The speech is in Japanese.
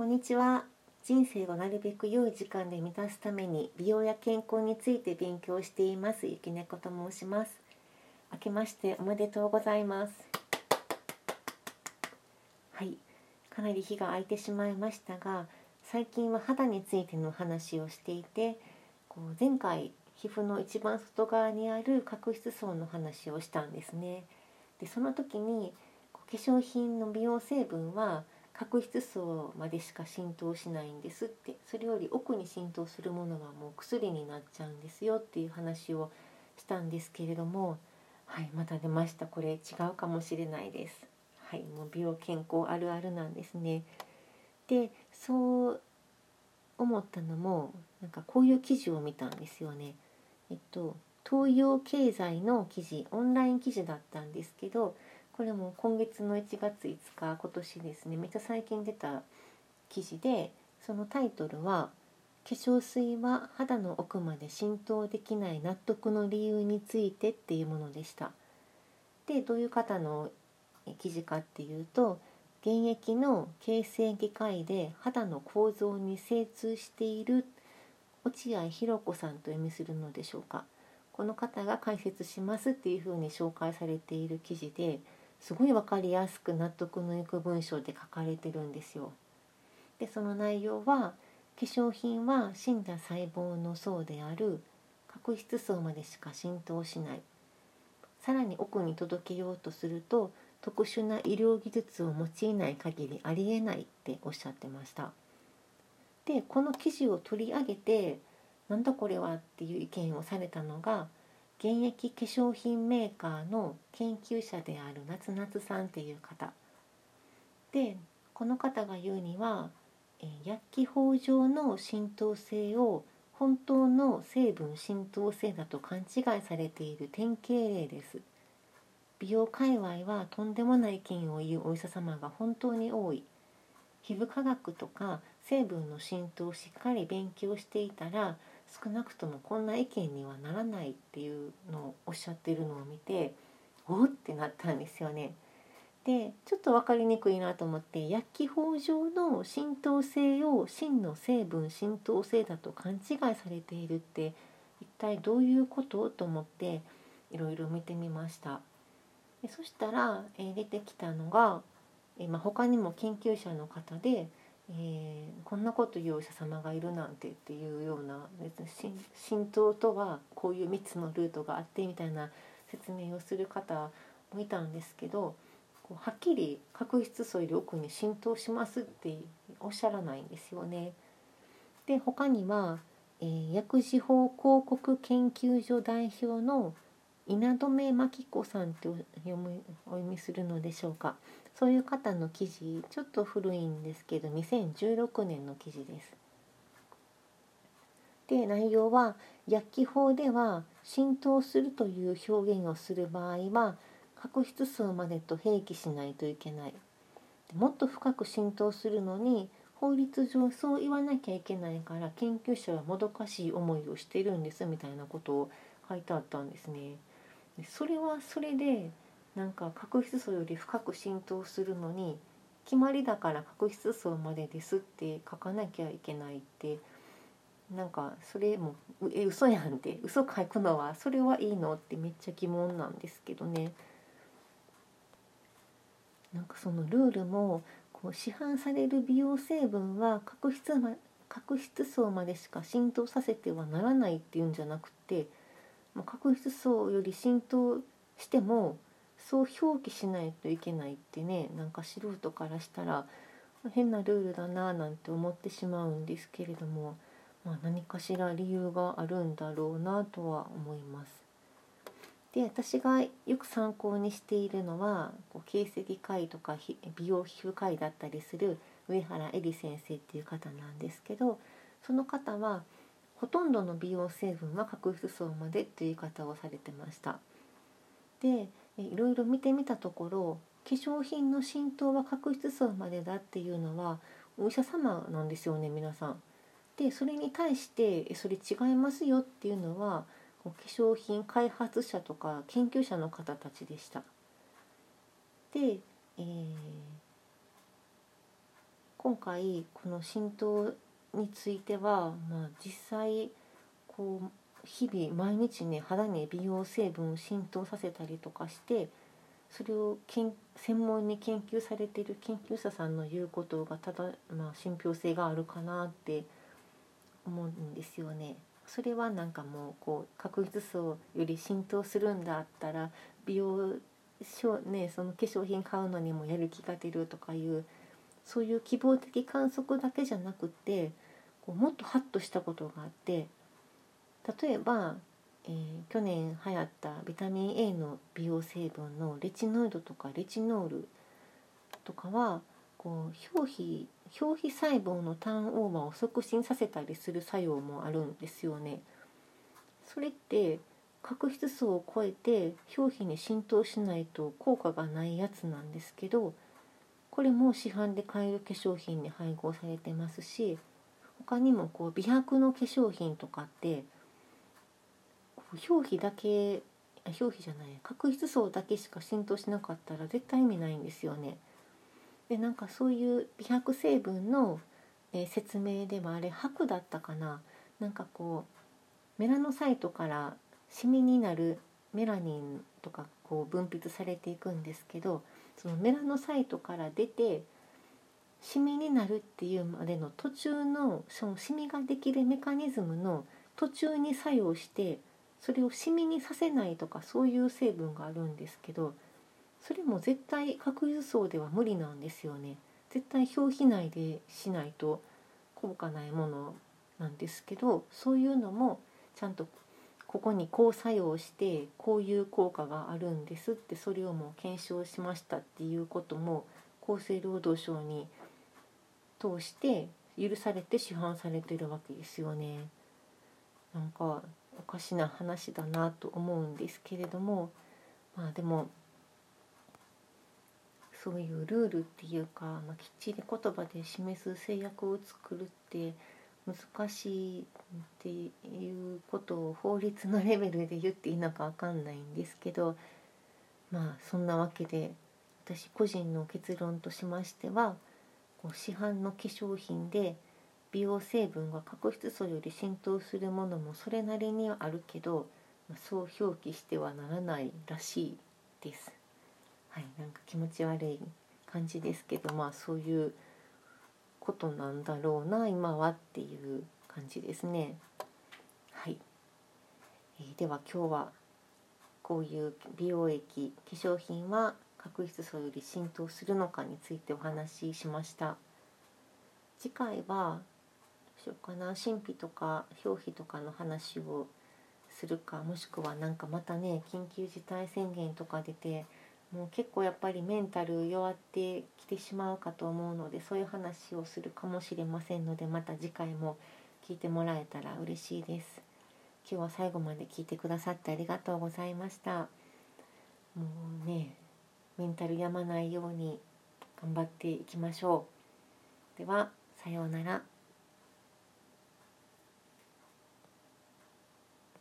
こんにちは。人生をなるべく良い時間で満たすために美容や健康について勉強しています。ゆきねこと申します。明けましておめでとうございます。はい。かなり日が空いてしまいましたが最近は肌についての話をしていてこう前回皮膚の一番外側にある角質層の話をしたんですね。でその時に化粧品の美容成分は角質層までしか浸透しないんですって。それより奥に浸透するものはもう薬になっちゃうんですよっていう話をしたんですけれどもはいまた出ました。これ違うかもしれないです。はいもう美容健康あるあるなんですね。でそう思ったのもなんかこういう記事を見たんですよね。えっと東洋経済の記事オンライン記事だったんですけどこれも今月の1月5日今年ですねめっちゃ最近出た記事でそのタイトルは「化粧水は肌の奥まで浸透できない納得の理由について」っていうものでした。でどういう方の記事かっていうと現役の形成外科医で肌の構造に精通している落合博子さんと読みするのでしょうかこの方が解説しますっていうふうに紹介されている記事ですごい分かりやすく納得のいく文章で書かれてるんですよ。でその内容は化粧品は死んだ細胞の層である角質層までしか浸透しないさらに奥に届けようとすると特殊な医療技術を用いない限りありえないっておっしゃってました。でこの記事を取り上げてなんだこれはっていう意見をされたのが現役化粧品メーカーの研究者である夏夏さんっていう方。でこの方が言うには、え薬機法上の浸透性を本当の成分浸透性だと勘違いされている典型例です。美容界隈はとんでもない意見を言うお医者様が本当に多い。皮膚科学とか成分の浸透をしっかり勉強していたら少なくともこんな意見にはならないっていうのをおっしゃってるのを見ておってなったんですよね。でちょっと分かりにくいなと思って薬機法上の浸透性を真の成分浸透性だと勘違いされているって一体どういうことと思っていろいろ見てみました。でそしたら、えー、出てきたのが、えーまあ、他にも研究者の方でえー、こんなこと言うお医者様がいるなんてっていうような浸透とはこういう3つのルートがあってみたいな説明をする方もいたんですけどこうはっきり角質層より奥に浸透しますっておっしゃらないんですよね。で他には、えー、薬事法広告研究所代表の稲留真紀子さんって読むお読みするのでしょうか。そういう方の記事ちょっと古いんですけど2016年の記事です。で内容は薬機法では浸透するという表現をする場合は角質層までと併記しないといけない。もっと深く浸透するのに法律上そう言わなきゃいけないから研究者はもどかしい思いをしてるんですみたいなことを書いてあったんですね。それはそれでなんか角質層より深く浸透するのに決まりだから角質層までですって書かなきゃいけないってなんかそれもえ嘘やんって嘘書くのはそれはいいのってめっちゃ疑問なんですけどね。なんかそのルールもこう市販される美容成分は角質,、ま、角質層までしか浸透させてはならないっていうんじゃなくて角質層より浸透してもそう表記しないといけないってねなんか素人からしたら変なルールだななんて思ってしまうんですけれども、まあ、何かしら理由があるんだろうなとは思います。で私がよく参考にしているのはこう形跡科医とか美容皮膚科医だったりする上原恵里先生っていう方なんですけどその方はほとんどの美容成分は角質層までという言い方をされてました。でいろいろ見てみたところ化粧品の浸透は角質層までだっていうのはお医者様なんですよね皆さん。でそれに対してそれ違いますよっていうのは化粧品開発者とか研究者の方たちでした。で、えー、今回この浸透については、まあ、実際こう日々毎日ね肌に美容成分を浸透させたりとかしてそれをけん専門に研究されている研究者さんの言うことがただ、まあ、信憑性があるかなって思うんですよね。それはなんかもうこう確実層より浸透するんだったら美容ね、その化粧品買うのにもやる気が出るとかいうそういう希望的観測だけじゃなくてこうもっとハッとしたことがあって例えば、えー、去年流行ったビタミン A の美容成分のレチノイドとかレチノールとかはこう表皮表皮細胞のターンオーバーを促進させたりする作用もあるんですよね。それって角質層を超えて表皮に浸透しないと効果がないやつなんですけどこれも市販で買える化粧品に配合されてますし他にもこう美白の化粧品とかって表皮だけ表皮じゃない角質層だけしか浸透しなかったら絶対意味ないんですよね。でなんかそういう美白成分の、えー、説明ではあれ白だったかななんかこうメラノサイトからシミになるメラニンとかこう分泌されていくんですけどそのメラノサイトから出てシミになるっていうまでの途中のそのシミができるメカニズムの途中に作用してそれをシミにさせないとかそういう成分があるんですけどそれも絶対核輸送では無理なんですよね。絶対表皮内でしないと効果ないものなんですけどそういうのもちゃんとここにこう作用してこういう効果があるんですってそれをもう検証しましたっていうことも厚生労働省に通して許されて市販されてるわけですよね。なんかおかしな話だなと思うんですけれどもまあでもそういうルールっていうか、まあ、きっちり言葉で示す制約を作るって難しいっていうことを法律のレベルで言っていいのか分かんないんですけどまあそんなわけで私個人の結論としましてはこう市販の化粧品で美容成分が角質層より浸透するものもそれなりにはあるけど、ま、そう表記してはならないらしいです。はいなんか気持ち悪い感じですけどまあそういうことなんだろうな今はっていう感じですね。はい、えー、では今日はこういう美容液化粧品は角質層より浸透するのかについてお話ししました。次回はどうしようかな神秘とか表皮とかの話をするかもしくは何かまたね緊急事態宣言とか出てもう結構やっぱりメンタル弱ってきてしまうかと思うのでそういう話をするかもしれませんのでまた次回も聞いてもらえたら嬉しいです。今日は最後まで聞いてくださってありがとうございました。もうねメンタル病まないように頑張っていきましょう。ではさようなら。